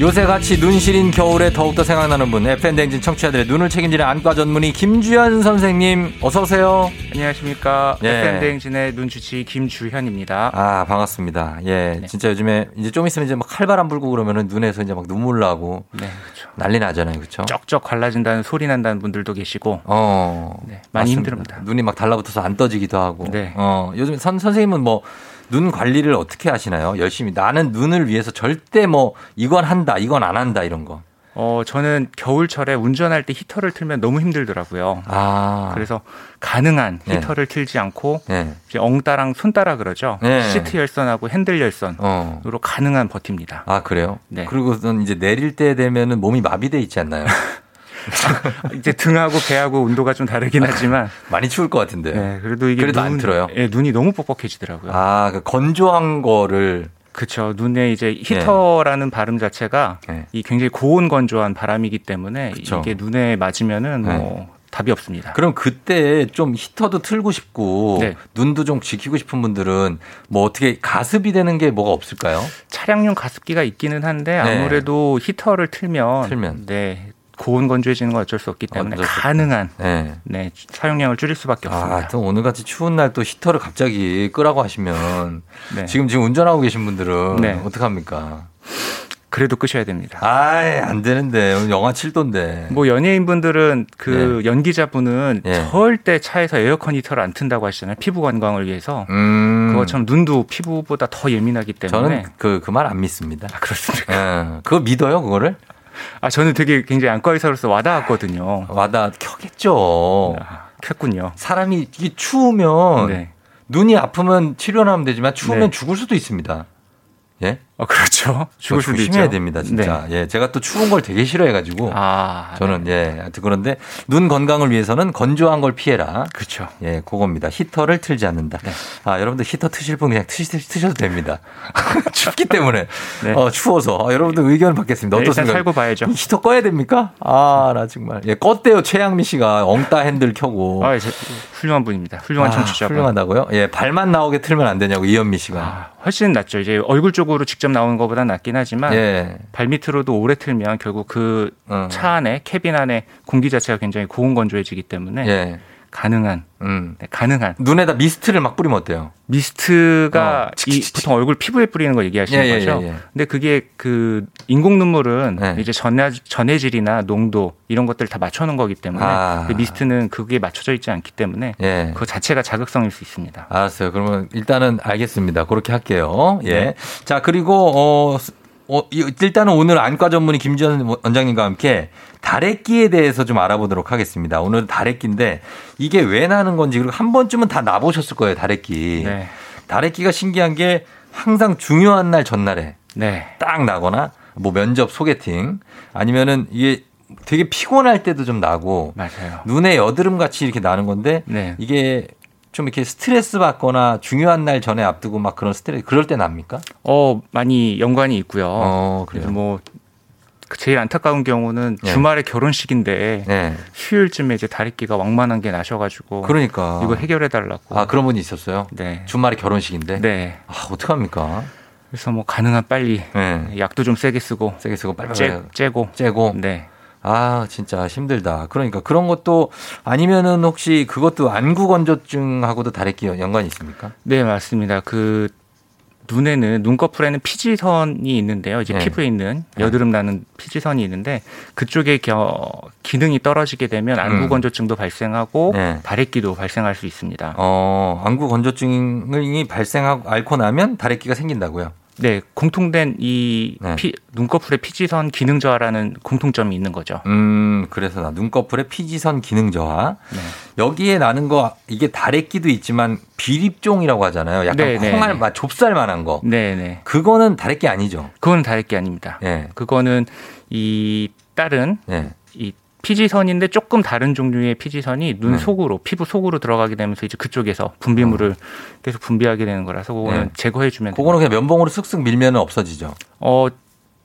요새 같이 눈 시린 겨울에 더욱더 생각나는 분, FN댕진 청취자들의 눈을 책임지는 안과 전문의 김주현 선생님, 어서 오세요. 안녕하십니까. 네. FN댕진의 눈 주치 김주현입니다. 아, 반갑습니다. 예, 네. 진짜 요즘에 이제 좀 있으면 이제 막 칼바람 불고 그러면은 눈에서 이제 막 눈물 나고. 네, 그렇죠. 난리 나잖아요. 그렇죠? 쩍쩍 갈라진다는 소리 난다는 분들도 계시고. 어. 네, 많이 맞습니다. 힘듭니다. 눈이 막 달라붙어서 안 떠지기도 하고. 네. 어, 요즘 선, 선생님은 뭐 눈 관리를 어떻게 하시나요? 열심히 나는 눈을 위해서 절대 뭐 이건 한다, 이건 안 한다 이런 거. 어, 저는 겨울철에 운전할 때 히터를 틀면 너무 힘들더라고요. 아. 그래서 가능한 네. 히터를 틀지 않고 네. 이제 엉따랑 손따라 그러죠. 네. 시트 열선하고 핸들 열선으로 어. 가능한 버팁니다. 아, 그래요? 네. 그리고선 이제 내릴 때 되면은 몸이 마비돼 있지 않나요? 이제 등하고 배하고 온도가 좀 다르긴 하지만 많이 추울 것 같은데. 네, 그래도 이게 그래도 눈, 안 들어요. 예, 눈이 너무 뻑뻑해지더라고요. 아, 그 건조한 거를 그렇죠. 눈에 이제 히터라는 네. 발음 자체가 네. 이 굉장히 고온 건조한 바람이기 때문에 그쵸. 이게 눈에 맞으면은 네. 뭐 답이 없습니다. 그럼 그때 좀 히터도 틀고 싶고 네. 눈도 좀 지키고 싶은 분들은 뭐 어떻게 가습이 되는 게 뭐가 없을까요? 차량용 가습기가 있기는 한데 네. 아무래도 히터를 틀면, 틀면. 네 고온 건조해지는 건 어쩔 수 없기 때문에 가능한 네. 네. 사용량을 줄일 수밖에 아, 없습니다. 아, 또 오늘 같이 추운 날 또 히터를 갑자기 끄라고 하시면 네. 지금 지금 운전하고 계신 분들은 네. 어떡 합니까? 그래도 끄셔야 됩니다. 아이, 안 되는데. 오늘 영하 7도인데. 뭐 연예인분들은 그 네. 연기자분은 네. 절대 차에서 에어컨 히터를 안 튼다고 하시잖아요. 피부 건강을 위해서. 음. 그것처럼 눈도 피부보다 더 예민하기 때문에. 저는 그, 그 말 안 믿습니다. 아, 그렇습니까? 네. 그거 믿어요, 그거를? 아, 저는 되게 굉장히 안과 의사로서 와닿았거든요. 와닿, 켰겠죠. 아, 켰군요. 사람이 이게 추우면 네. 눈이 아프면 치료하면 되지만 추우면 네. 죽을 수도 있습니다. 예? 어, 그렇죠. 죽을 수도 조심해야 있죠. 됩니다, 진짜. 네. 예, 제가 또 추운 걸 되게 싫어해가지고. 아, 저는 네. 예, 하여튼 그런데 눈 건강을 위해서는 건조한 걸 피해라. 그렇죠. 예, 그겁니다. 히터를 틀지 않는다. 네. 아, 여러분들 히터 트실 분 그냥 트시, 트셔도 됩니다. 춥기 때문에. 네. 어, 추워서. 아, 여러분들 의견을 받겠습니다. 네, 어떻습니까? 살고 봐야죠. 히터 꺼야 됩니까? 아, 나 정말. 예, 껐대요. 최양미 씨가 엉따 핸들 켜고. 아, 예, 훌륭한 분입니다. 훌륭한 아, 청취자. 훌륭하다고요? 예, 발만 나오게 틀면 안 되냐고 이현미 씨가. 아, 훨씬 낫죠. 이제 얼굴 쪽으로 직접 나오는 것보다 낫긴 하지만 예. 발 밑으로도 오래 틀면 결국 그 차 어. 안에 cabin 안에 공기 자체가 굉장히 고온 건조해지기 때문에 예. 가능한 음. 네, 가능한 눈에다 미스트를 막 뿌리면 어때요? 미스트가 어. 이 보통 얼굴 피부에 뿌리는 거 얘기하시는 예, 예, 거죠. 예, 예, 근데 그게 그 인공 눈물은 네. 이제 전해 전해질이나 농도 이런 것들을 다 맞춰놓은 거기 때문에 아. 그 미스트는 그게 맞춰져 있지 않기 때문에 예. 그 자체가 자극성일 수 있습니다. 알았어요. 그러면 일단은 알겠습니다. 그렇게 할게요. 예. 네. 자 그리고 어. 어, 일단은 오늘 안과 전문의 김지현 원장님과 함께 다래끼에 대해서 좀 알아보도록 하겠습니다. 오늘 다래끼인데 이게 왜 나는 건지 그리고 한 번쯤은 다 나보셨을 거예요, 다래끼. 네. 다래끼가 신기한 게 항상 중요한 날 전날에 네. 딱 나거나 뭐 면접 소개팅 아니면은 이게 되게 피곤할 때도 좀 나고 맞아요. 눈에 여드름 같이 이렇게 나는 건데 네. 이게 좀 이렇게 스트레스 받거나 중요한 날 전에 앞두고 막 그런 스트레스 그럴 때 납니까? 어 많이 연관이 있고요. 어, 그래서 뭐 제일 안타까운 경우는 네. 주말에 결혼식인데 네. 휴일쯤에 이제 다리끼가 왕만한 게 나셔가지고 그러니까 이거 해결해 달라고. 아 그런 분이 있었어요. 네. 주말에 결혼식인데. 네. 아 어떡 합니까? 그래서 뭐 가능한 빨리 네. 약도 좀 세게 쓰고 세게 쓰고 빨리 째, 째고 째고. 네. 아, 진짜 힘들다. 그러니까 그런 것도 아니면은 혹시 그것도 안구 건조증하고도 다래끼 연관이 있습니까? 네, 맞습니다. 그 눈에는 눈꺼풀에는 피지선이 있는데요. 이제 네. 피부에 있는 네. 여드름 나는 피지선이 있는데 그쪽에 겨, 기능이 떨어지게 되면 안구 음. 건조증도 발생하고 네. 다래끼도 발생할 수 있습니다. 어, 안구 건조증이 발생하고 앓고 나면 다래끼가 생긴다고요? 네, 공통된 이 네. 피, 눈꺼풀의 피지선 기능 저하라는 공통점이 있는 거죠. 음, 그래서 나 눈꺼풀의 피지선 기능 저하. 네. 여기에 나는 거 이게 다래끼도 있지만 비립종이라고 하잖아요. 약간 네, 네 콩알, 네. 좁쌀만한 거. 네, 네. 그거는 다래끼 아니죠. 그거는 다래끼 아닙니다. 네. 그거는 이 다른 네. 이 피지선인데 조금 다른 종류의 피지선이 눈 네. 속으로 피부 속으로 들어가게 되면서 이제 그쪽에서 분비물을 어. 계속 분비하게 되는 거라서 그거는 네. 제거해 주면 그거는 그냥 면봉으로 쓱쓱 밀면 없어지죠. 어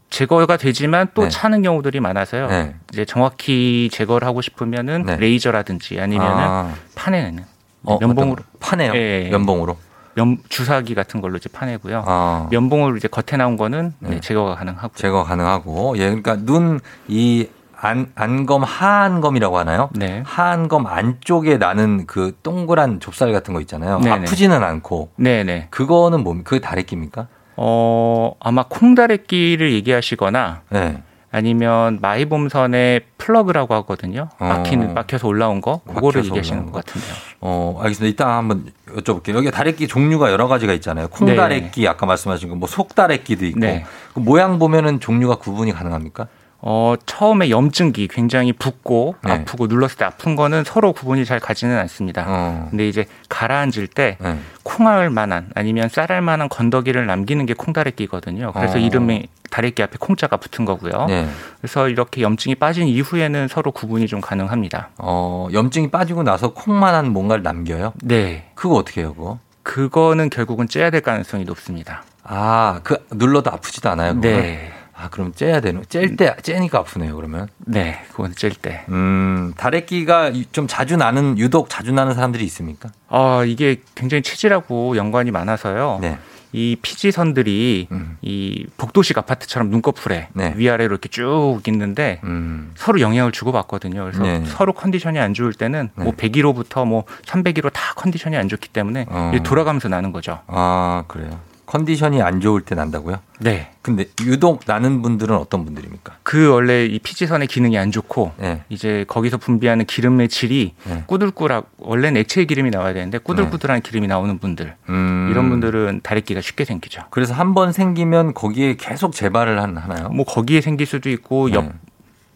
제거가 되지만 또 네. 차는 경우들이 많아서요. 네. 이제 정확히 제거를 하고 싶으면은 네. 레이저라든지 아니면은 아. 파내는 어, 면봉으로 파내요. 예, 면봉으로. 면, 주사기 같은 걸로 이제 파내고요. 아. 면봉으로 이제 겉에 나온 거는 네. 네, 제거가 가능하고. 제거 가능하고. 예, 그러니까 눈 이 안, 안검 하안검이라고 하나요? 네. 하안검 안쪽에 나는 그 동그란 좁쌀 같은 거 있잖아요. 네네. 아프지는 않고. 네네. 그거는 뭡니까? 그게 다래끼입니까? 어, 아마 콩다래끼를 얘기하시거나 네. 아니면 마이봄선의 플러그라고 하거든요. 막히는 어. 막혀서 올라온 거 그거를 얘기하시는 것 같은데요. 어, 알겠습니다. 이따 한번 여쭤볼게요. 여기 다래끼 종류가 여러 가지가 있잖아요. 콩다래끼 네. 아까 말씀하신 거 뭐 속다래끼도 있고 네. 그 모양 보면은 종류가 구분이 가능합니까? 어, 처음에 염증기 굉장히 붓고 네. 아프고 눌렀을 때 아픈 거는 서로 구분이 잘 가지는 않습니다. 어. 근데 이제 가라앉을 때 네. 콩알 만한 아니면 쌀알 만한 건더기를 남기는 게 콩다래끼거든요. 그래서 어. 이름이 다래끼 앞에 콩자가 붙은 거고요. 네. 그래서 이렇게 염증이 빠진 이후에는 서로 구분이 좀 가능합니다. 어, 염증이 빠지고 나서 콩만한 뭔가를 남겨요? 네. 그거 어떻게 해요, 그거? 그거는 결국은 째야 될 가능성이 높습니다. 아, 그 눌러도 아프지도 않아요, 그거? 네. 아, 그럼 째야 되는, 찔 때, 째니까 아프네요, 그러면. 네, 그건 찔 때. 음, 다래끼가 좀 자주 나는, 유독 자주 나는 사람들이 있습니까? 아, 이게 굉장히 체질하고 연관이 많아서요. 네. 이 피지선들이 음. 이 복도식 아파트처럼 눈꺼풀에 네. 위아래로 이렇게 쭉 있는데 음. 서로 영향을 주고받거든요. 그래서 네. 서로 컨디션이 안 좋을 때는 네. 뭐 101호부터 뭐 301호 다 컨디션이 안 좋기 때문에 어. 돌아가면서 나는 거죠. 아, 그래요. 컨디션이 안 좋을 때 난다고요? 네. 근데 유독 나는 분들은 어떤 분들입니까? 그 원래 이 피지선의 기능이 안 좋고 네. 이제 거기서 분비하는 기름의 질이 네. 꾸들꾸락 원래는 액체 기름이 나와야 되는데 꾸들꾸들한 네. 기름이 나오는 분들 음. 이런 분들은 다래끼가 쉽게 생기죠. 그래서 한 번 생기면 거기에 계속 재발을 하나요? 뭐 거기에 생길 수도 있고 옆 네.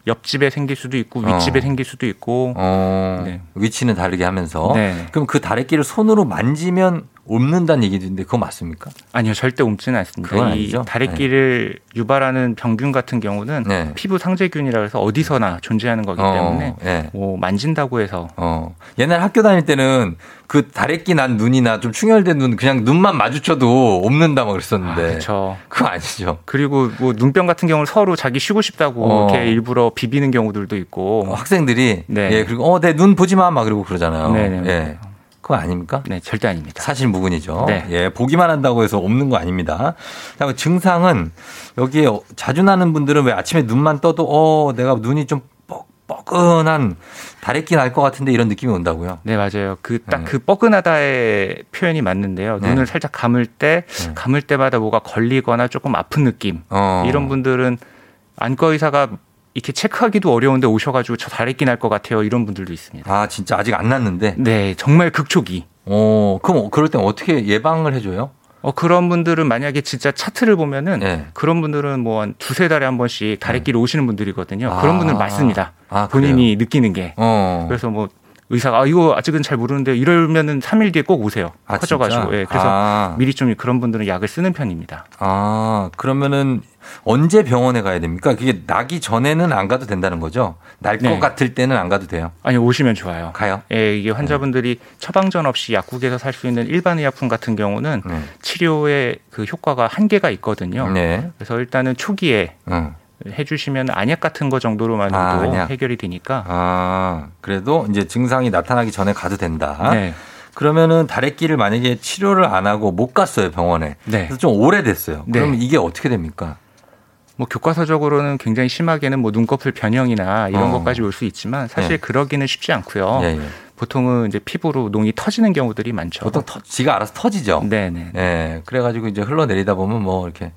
옆집에 생길 수도 있고 윗집에 어. 생길 수도 있고 어. 네. 위치는 다르게 하면서 네. 그럼 그 다래끼를 손으로 만지면 옮는다는 얘기도 있는데 그거 맞습니까? 아니요, 절대 옮지는 않습니다. 이 다래끼를 네. 유발하는 병균 같은 경우는 네. 피부 상재균이라 해서 어디서나 존재하는 거기 어, 때문에 어, 네. 뭐 만진다고 해서 어. 옛날 학교 다닐 때는 그 다래끼 난 눈이나 좀 충혈된 눈 그냥 눈만 마주쳐도 옮는다 막 그랬었는데 아, 그렇죠. 그거 아니죠. 그리고 뭐 눈병 같은 경우는 서로 자기 쉬고 싶다고 어. 이렇게 일부러 비비는 경우들도 있고 어, 학생들이 네. 예 그리고 어 내 눈 보지 마 막 그러고 그러잖아요. 네, 네. 예. 그거 아닙니까? 네, 절대 아닙니다. 사실 무근이죠. 네. 예, 보기만 한다고 해서 없는 거 아닙니다. 자, 증상은 여기에 자주 나는 분들은 왜 아침에 눈만 떠도 어, 내가 눈이 좀 뻐근한 다래끼 날 것 같은데 이런 느낌이 온다고요? 네, 맞아요. 그 딱그 네. 그 뻐근하다의 표현이 맞는데요. 네. 눈을 살짝 감을 때 네. 감을 때마다 뭐가 걸리거나 조금 아픈 느낌. 어. 이런 분들은 안과 의사가 이렇게 체크하기도 어려운데 오셔가지고 저 다래끼 날 것 같아요. 이런 분들도 있습니다. 아 진짜 아직 안 났는데? 네, 정말 극초기. 어, 그럼 그럴 땐 어떻게 예방을 해줘요? 어, 그런 분들은 만약에 진짜 차트를 보면은 네. 그런 분들은 뭐 한 두세 달에 한 번씩 다래끼를 네. 오시는 분들이거든요. 아. 그런 분들은 맞습니다. 아, 본인이 느끼는 게. 어. 그래서 뭐 의사가 아 이거 아직은 잘 모르는데 이러면은 3일 뒤에 꼭 오세요. 아, 커져가지고. 예, 그래서 아. 미리 좀 그런 분들은 약을 쓰는 편입니다. 아 그러면은 언제 병원에 가야 됩니까? 그게 나기 전에는 안 가도 된다는 거죠? 날것 네. 같을 때는 안 가도 돼요? 아니 오시면 좋아요. 가요? 예, 이게 환자분들이 네. 처방전 없이 약국에서 살 수 있는 일반 의약품 같은 경우는 네. 치료의 그 효과가 한계가 있거든요. 네. 그래서 일단은 초기에 음. 해주시면 안약 같은 거 정도로만도 아, 해결이 되니까. 아 그래도 이제 증상이 나타나기 전에 가도 된다. 네. 그러면은 다래끼를 만약에 치료를 안 하고 못 갔어요 병원에. 네. 그래서 좀 오래됐어요. 네. 그러면 이게 어떻게 됩니까? 뭐 교과서적으로는 굉장히 심하게는 뭐 눈꺼풀 변형이나 이런 어. 것까지 올 수 있지만 사실 네. 그러기는 쉽지 않고요. 예, 예. 보통은 이제 피부로 농이 터지는 경우들이 많죠. 보통 터, 지가 알아서 터지죠. 네네. 네. 그래가지고 이제 흘러내리다 보면 뭐 이렇게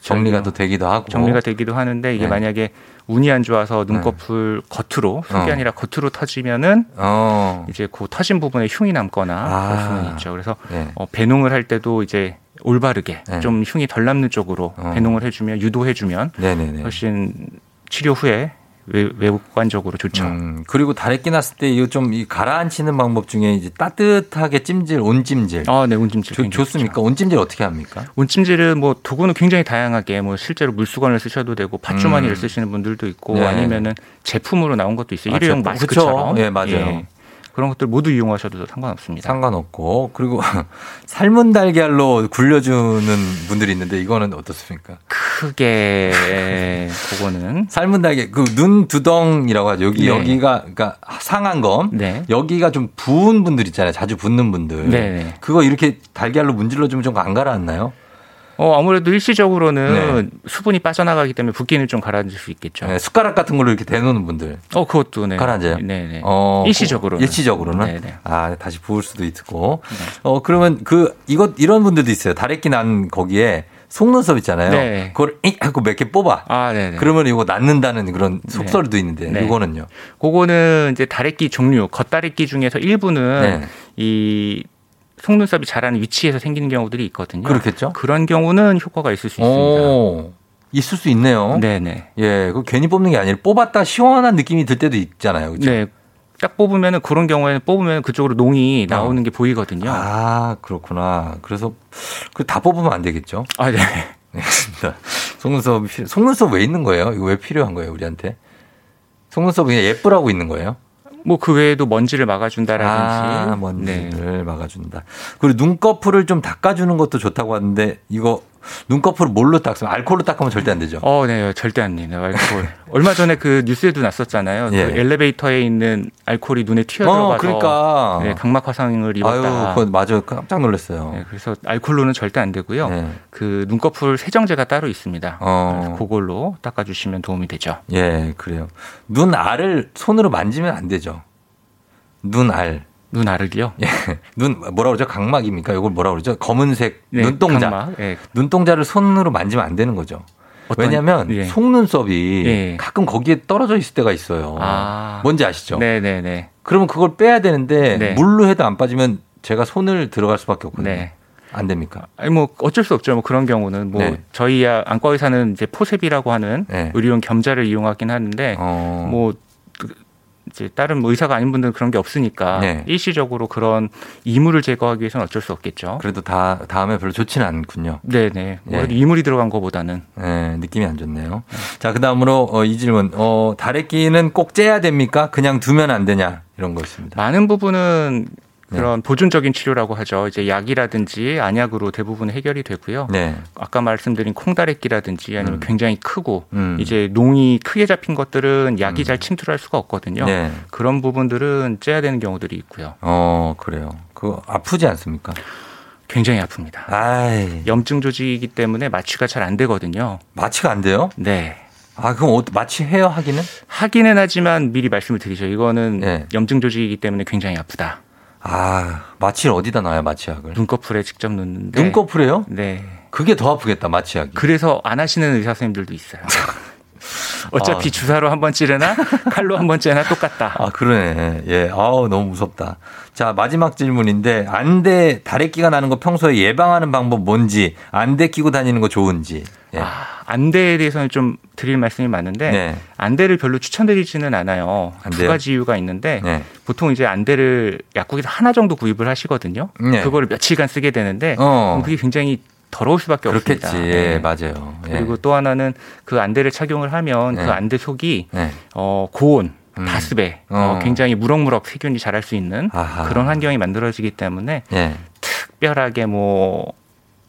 정리가 또 되기도 하고 정리가 되기도 하는데 이게 네. 만약에 운이 안 좋아서 눈꺼풀 네. 겉으로 속이 어. 아니라 겉으로 터지면은 어. 이제 그 터진 부분에 흉이 남거나 아. 그럴 수는 있죠. 그래서 네. 어, 배농을 할 때도 이제 올바르게 네. 좀 흉이 덜 남는 쪽으로 어. 배농을 해주면 유도해주면. 훨씬 치료 후에 외국관적으로 좋죠. 음, 그리고 다래 끼 났을 때 이거 좀 이 가라앉히는 방법 중에 이제 따뜻하게 찜질, 온찜질. 아, 네, 온찜질. 조, 좋습니까? 좋죠. 온찜질 어떻게 합니까? 온찜질은 뭐 도구는 굉장히 다양하게 뭐 실제로 물수건을 쓰셔도 되고 팥주머니를 음. 쓰시는 분들도 있고 네. 아니면은 제품으로 나온 것도 있어요. 아, 일회용 마스크처럼. 예, 맞아요. 예. 그런 것들 모두 이용하셔도 상관없습니다. 상관없고 그리고 삶은 달걀로 굴려주는 분들이 있는데 이거는 어떻습니까? 크게 그거는 삶은 달걀 그 눈 두덩이라고 하죠. 여기 네. 여기가 그러니까 상한 검. 네. 여기가 좀 부은 분들 있잖아요. 자주 붓는 분들. 네. 그거 이렇게 달걀로 문질러 주면 좀 안 가라앉나요? 어, 아무래도 일시적으로는 네. 수분이 빠져나가기 때문에 붓기는 좀 가라앉을 수 있겠죠. 네, 숟가락 같은 걸로 이렇게 대놓는 분들. 어, 그것도 네. 가라앉아요. 네, 네. 어, 일시적으로는. 일시적으로는. 네네. 네. 아, 다시 부을 수도 있고. 네. 어, 그러면 그 이것 이런 분들도 있어요. 다래끼 난 거기에 속눈썹 있잖아요. 네. 그걸 잉 하고 몇 개 뽑아. 아, 네. 그러면 이거 낫는다는 그런 네. 속설도 있는데 네. 이거는요. 그거는 이제 다래끼 종류, 겉다래끼 중에서 일부는 네. 이 속눈썹이 자라는 위치에서 생기는 경우들이 있거든요. 그렇겠죠. 그런 경우는 효과가 있을 수 있습니다. 있을 수 있네요. 네네. 예, 그 괜히 뽑는 게 아니라 뽑았다 시원한 느낌이 들 때도 있잖아요. 그렇죠? 네. 딱 뽑으면은 그런 경우에는 뽑으면 그쪽으로 농이 어. 나오는 어. 게 보이거든요. 아, 그렇구나. 그래서 그 다 뽑으면 안 되겠죠? 아, 네. 네, 속눈썹, 속눈썹 왜 있는 거예요? 이거 왜 필요한 거예요, 우리한테? 속눈썹 그냥 예쁘라고 있는 거예요? 뭐 그 외에도 먼지를 막아준다라든지. 아, 먼지를 네. 막아준다. 그리고 눈꺼풀을 좀 닦아주는 것도 좋다고 하는데 이거 눈꺼풀을 뭘로 닦으면 알코올로 닦으면 절대 안 되죠. 어, 네, 절대 안 돼요. 알코올. 얼마 전에 그 뉴스에도 났었잖아요. 예. 그 엘리베이터에 있는 알코올이 눈에 튀어 들어가서 어, 그러니까. 네, 각막 화상을 입었다. 아유, 맞아요. 깜짝 놀랐어요. 네, 그래서 알코올로는 절대 안 되고요. 네. 그 눈꺼풀 세정제가 따로 있습니다. 어. 그걸로 닦아주시면 도움이 되죠. 예, 그래요. 눈 알을 손으로 만지면 안 되죠. 눈 알. 눈알을요? 예. 눈 뭐라 그러죠? 각막입니까? 이걸 뭐라 그러죠? 검은색 네, 눈동자. 각막, 예. 눈동자를 손으로 만지면 안 되는 거죠. 왜냐하면 예. 속눈썹이 예. 가끔 거기에 떨어져 있을 때가 있어요. 아. 뭔지 아시죠? 네네네. 네, 네. 그러면 그걸 빼야 되는데 네. 물로 해도 안 빠지면 제가 손을 들어갈 수밖에 없거든요. 네. 안 됩니까? 아니 뭐 어쩔 수 없죠. 뭐 그런 경우는 뭐 네. 저희 안과 의사는 이제 포셉이라고 하는 네. 의료용 겸자를 이용하긴 하는데 어. 뭐 이제 다른 뭐 의사가 아닌 분들은 그런 게 없으니까 네. 일시적으로 그런 이물을 제거하기 위해서는 어쩔 수 없겠죠. 그래도 다 다음에 별로 좋지는 않군요. 네네. 뭐 네. 이물이 들어간 것보다는 네, 느낌이 안 좋네요. 자 그다음으로 어, 이 질문. 어, 다래끼는 꼭 째야 됩니까? 그냥 두면 안 되냐 이런 거 있습니다. 많은 부분은 네. 그런 네. 보존적인 치료라고 하죠. 이제 약이라든지 안약으로 대부분 해결이 되고요. 네. 아까 말씀드린 콩다래끼라든지 아니면 음. 굉장히 크고 음. 이제 농이 크게 잡힌 것들은 약이 음. 잘 침투할 수가 없거든요. 네. 그런 부분들은 째야 되는 경우들이 있고요. 어, 그래요. 그 아프지 않습니까? 굉장히 아픕니다. 아이. 염증 조직이기 때문에 마취가 잘 안 되거든요. 마취가 안 돼요? 네. 아, 그럼 어, 마취 해요, 하기는? 하기는 하지만 미리 말씀을 드리죠. 이거는 네. 염증 조직이기 때문에 굉장히 아프다. 아, 마취를 어디다 놔요, 마취약을? 눈꺼풀에 직접 놓는데. 눈꺼풀에요? 네. 그게 더 아프겠다, 마취약이. 그래서 안 하시는 의사 선생님들도 있어요. 어차피 아. 주사로 한 번 찌르나 칼로 한 번 찌르나 똑같다. 아, 그러네. 예. 아우, 너무 무섭다. 자, 마지막 질문인데 안대 다래끼가 나는 거 평소에 예방하는 방법 뭔지 안대 끼고 다니는 거 좋은지. 예. 아, 안대에 대해서는 좀 드릴 말씀이 많은데 네. 안대를 별로 추천드리지는 않아요. 안대요? 두 가지 이유가 있는데 네. 보통 이제 안대를 약국에서 하나 정도 구입을 하시거든요. 네. 그거를 며칠간 쓰게 되는데 어. 그게 굉장히 더러울 수밖에 그렇겠지. 없습니다. 네. 맞아요. 예. 그리고 또 하나는 그 안대를 착용을 하면 그 네. 안대 속이 네. 어, 고온 음. 다습에 어. 어, 굉장히 무럭무럭 세균이 자랄 수 있는 아하. 그런 환경이 만들어지기 때문에 예. 특별하게 뭐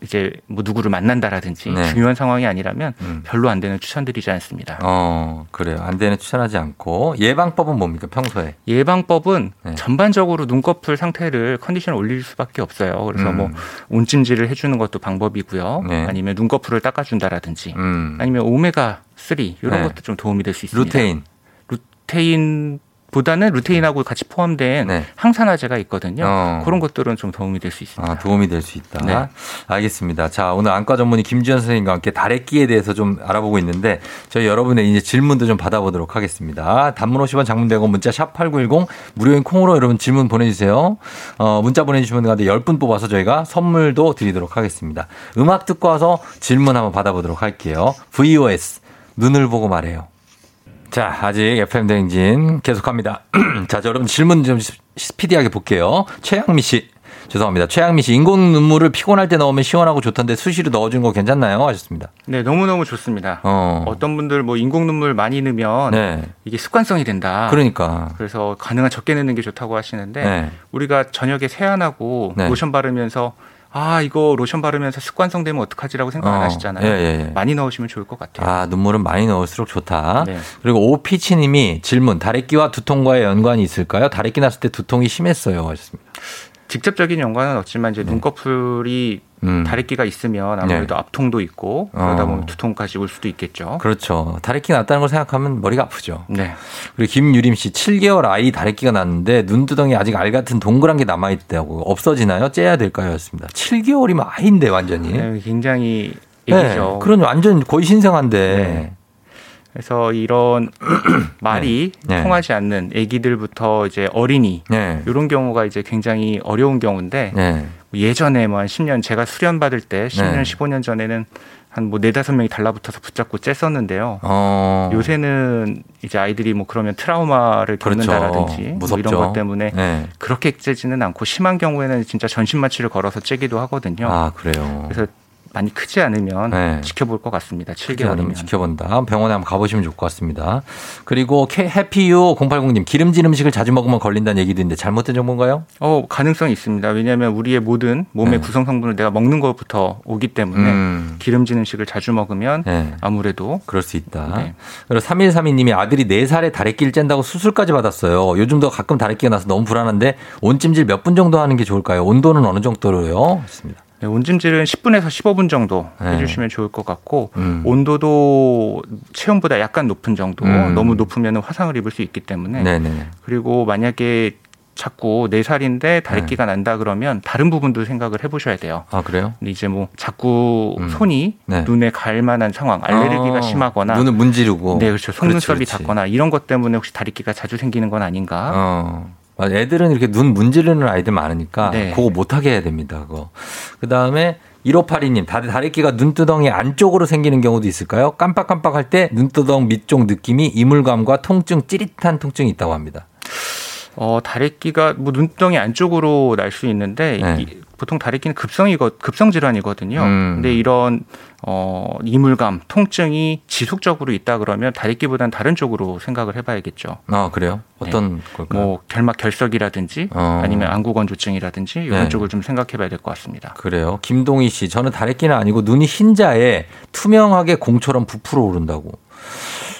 이제 뭐 누구를 만난다라든지 네. 중요한 상황이 아니라면 음. 별로 안 되는 추천드리지 않습니다. 어, 그래요. 안 되는 추천하지 않고 예방법은 뭡니까 평소에? 예방법은 네. 전반적으로 눈꺼풀 상태를 컨디션을 올릴 수밖에 없어요. 그래서 뭐 음. 뭐 온찜질을 해주는 것도 방법이고요. 네. 아니면 눈꺼풀을 닦아준다라든지 음. 아니면 오메가 3 이런 것도 좀 도움이 될 수 있습니다. 루테인. 루테인 보다는 루테인하고 같이 포함된 네. 항산화제가 있거든요. 어. 그런 것들은 좀 도움이 될 수 있습니다. 아, 도움이 될 수 있다. 네. 알겠습니다. 자, 오늘 안과 전문의 김지현 선생님과 함께 다래끼에 대해서 좀 알아보고 있는데 저희 여러분의 이제 질문도 좀 받아보도록 하겠습니다. 단문 50원 장문 100원 문자 샵 8910 무료인 콩으로 여러분 질문 보내주세요. 어, 문자 보내주시면 가운데 10분 뽑아서 저희가 선물도 드리도록 하겠습니다. 음악 듣고 와서 질문 한번 받아보도록 할게요. VOS 눈을 보고 말해요. 자, 아직 FM 대행진 계속합니다. 자, 여러분 질문 좀 스피디하게 볼게요. 최양미 씨. 죄송합니다. 최양미 씨, 인공 눈물을 피곤할 때 넣으면 시원하고 좋던데 수시로 넣어준 거 괜찮나요? 하셨습니다. 네, 너무너무 좋습니다. 어. 떤 분들 뭐 인공 눈물 많이 넣으면 네. 이게 습관성이 된다. 그러니까. 그래서 가능한 적게 넣는 게 좋다고 하시는데 네. 우리가 저녁에 세안하고 네. 로션 바르면서 아 이거 로션 바르면서 습관성 되면 어떡하지라고 생각 안 어. 하시잖아요. 예, 예, 예. 많이 넣으시면 좋을 것 같아요. 아 눈물은 많이 넣을수록 좋다. 네. 그리고 오피치님이 질문 다래끼와 두통과의 연관이 있을까요? 다래끼 났을 때 두통이 심했어요. 하셨습니다. 직접적인 연관은 없지만 이제 네. 눈꺼풀이 음. 다래끼가 있으면 아무래도 네. 앞통도 있고 그러다 보면 어. 두통까지 올 수도 있겠죠. 그렇죠. 다래끼 났다는 걸 생각하면 머리가 아프죠. 네. 그리고 김유림 씨 7개월 아이 다래끼가 났는데 눈두덩이 아직 알 같은 동그란 게 남아 있다고 없어지나요? 째야 될까요? 였습니다. 7개월이면 아이인데 완전히. 네, 굉장히 얘기죠. 네, 그런 완전 거의 신생한데. 네. 그래서 이런 말이 네. 네. 통하지 않는 아기들부터 이제 어린이 네. 이런 경우가 이제 굉장히 어려운 경우인데 네. 예전에 뭐 한 10년 제가 수련 받을 때 10년 15년 전에는 한뭐 네다섯 명이 달라붙어서 붙잡고 쬐었는데요. 어. 요새는 이제 아이들이 뭐 그러면 트라우마를 겪는다라든지 그렇죠. 뭐 이런 것 때문에 네. 그렇게 쬐지는 않고 심한 경우에는 진짜 전신 마취를 걸어서 쬐기도 하거든요. 아 그래요. 그래서 많이 크지 않으면 네. 지켜볼 것 같습니다. 7개월이면 지켜본다. 병원에 한번 가보시면 좋을 것 같습니다. 그리고 해피유 080님 기름진 음식을 자주 먹으면 걸린다는 얘기도 있는데 잘못된 정보인가요? 어 가능성이 있습니다. 왜냐하면 우리의 모든 몸의 네. 구성 성분을 내가 먹는 것부터 오기 때문에 음. 기름진 음식을 자주 먹으면 네. 아무래도 그럴 수 있다. 네. 그리고 3132님이 아들이 4살에 다래끼를 짠다고 수술까지 받았어요. 요즘도 가끔 다래끼가 나서 너무 불안한데 온찜질 몇 분 정도 하는 게 좋을까요? 온도는 어느 정도로요? 했습니다. 네, 온찜질은 10분에서 15분 정도 네. 해주시면 좋을 것 같고 음. 온도도 체온보다 약간 높은 정도 음. 너무 높으면 화상을 입을 수 있기 때문에 네네. 그리고 만약에 자꾸 네 살인데 다래끼가 네. 난다 그러면 다른 부분도 생각을 해보셔야 돼요. 아 그래요? 근데 이제 뭐 자꾸 음. 손이 네. 눈에 갈 만한 상황, 알레르기가 아. 심하거나 눈을 문지르고 네 그렇죠 속눈썹이 닿거나 이런 것 때문에 혹시 다래끼가 자주 생기는 건 아닌가? 어. 애들은 이렇게 눈 문지르는 아이들 많으니까 네. 그거 못하게 해야 됩니다. 그거. 그 다음에 1582님, 다들 다래끼가 눈두덩이 안쪽으로 생기는 경우도 있을까요? 깜빡깜빡할 때 눈두덩 밑쪽 느낌이 이물감과 통증, 찌릿한 통증이 있다고 합니다. 어, 다래끼가 뭐 눈두덩이 안쪽으로 날 수 있는데 네. 이, 보통 다래끼는 급성이거 급성 질환이거든요. 음. 근데 이런 어 이물감, 통증이 지속적으로 있다 그러면 다래끼보다는 다른 쪽으로 생각을 해봐야겠죠. 아 그래요? 어떤 네. 걸까요? 뭐 결막 결석이라든지 어. 아니면 안구건조증이라든지 이런 네. 쪽을 좀 생각해봐야 될 것 같습니다. 그래요. 김동희 씨, 저는 다래끼는 아니고 눈이 흰자에 투명하게 공처럼 부풀어 오른다고.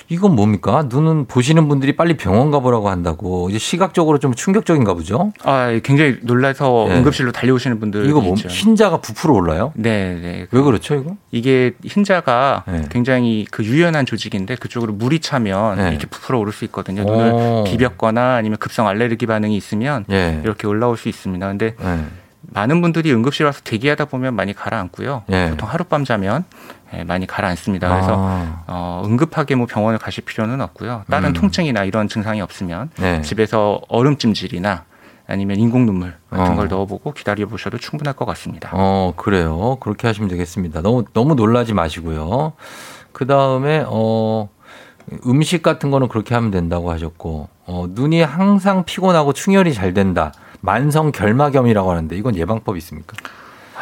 이건 뭡니까? 눈은 보시는 분들이 빨리 병원 가보라고 한다고. 이제 시각적으로 좀 충격적인가 보죠? 아, 굉장히 놀라서 네. 응급실로 달려오시는 분들. 이거 뭐, 흰자가 부풀어 올라요? 네, 네. 왜 그렇죠, 이거? 이게 흰자가 네. 굉장히 그 유연한 조직인데 그쪽으로 물이 차면 네. 이렇게 부풀어 오를 수 있거든요. 눈을 오. 비볐거나 아니면 급성 알레르기 반응이 있으면 예. 이렇게 올라올 수 있습니다. 근데 네. 많은 분들이 응급실 와서 대기하다 보면 많이 가라앉고요. 예. 보통 하룻밤 자면 예, 많이 가라앉습니다. 그래서 아. 어, 응급하게 뭐 병원을 가실 필요는 없고요. 다른 음. 통증이나 이런 증상이 없으면 네. 집에서 얼음찜질이나 아니면 인공 눈물 같은 어. 걸 넣어보고 기다려 보셔도 충분할 것 같습니다. 어 그래요. 그렇게 하시면 되겠습니다. 너무 너무 놀라지 마시고요. 그 다음에 어 음식 같은 거는 그렇게 하면 된다고 하셨고 어, 눈이 항상 피곤하고 충혈이 잘 된다. 만성 결막염이라고 하는데 이건 예방법이 있습니까?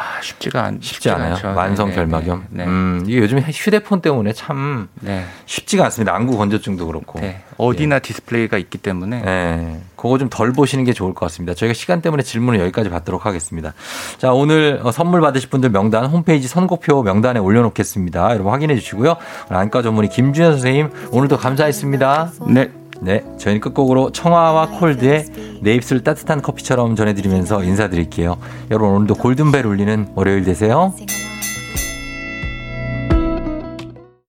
아, 쉽지가 않, 쉽지 않아요. 않죠. 만성 네, 결막염. 네, 네. 음, 이게 요즘 휴대폰 때문에 참 네. 쉽지가 않습니다. 안구 건조증도 그렇고. 네. 어디나 예. 디스플레이가 있기 때문에. 네. 그거 좀 덜 보시는 게 좋을 것 같습니다. 저희가 시간 때문에 질문을 여기까지 받도록 하겠습니다. 자, 오늘 어, 선물 받으실 분들 명단 홈페이지 선곡표 명단에 올려놓겠습니다. 여러분 확인해 주시고요. 안과 전문의 김준현 선생님 오늘도 감사했습니다. 네. 네, 저희는 끝곡으로 청아와 콜드의 내 입술 따뜻한 커피처럼 전해드리면서 인사드릴게요. 여러분 오늘도 골든벨 울리는 월요일 되세요.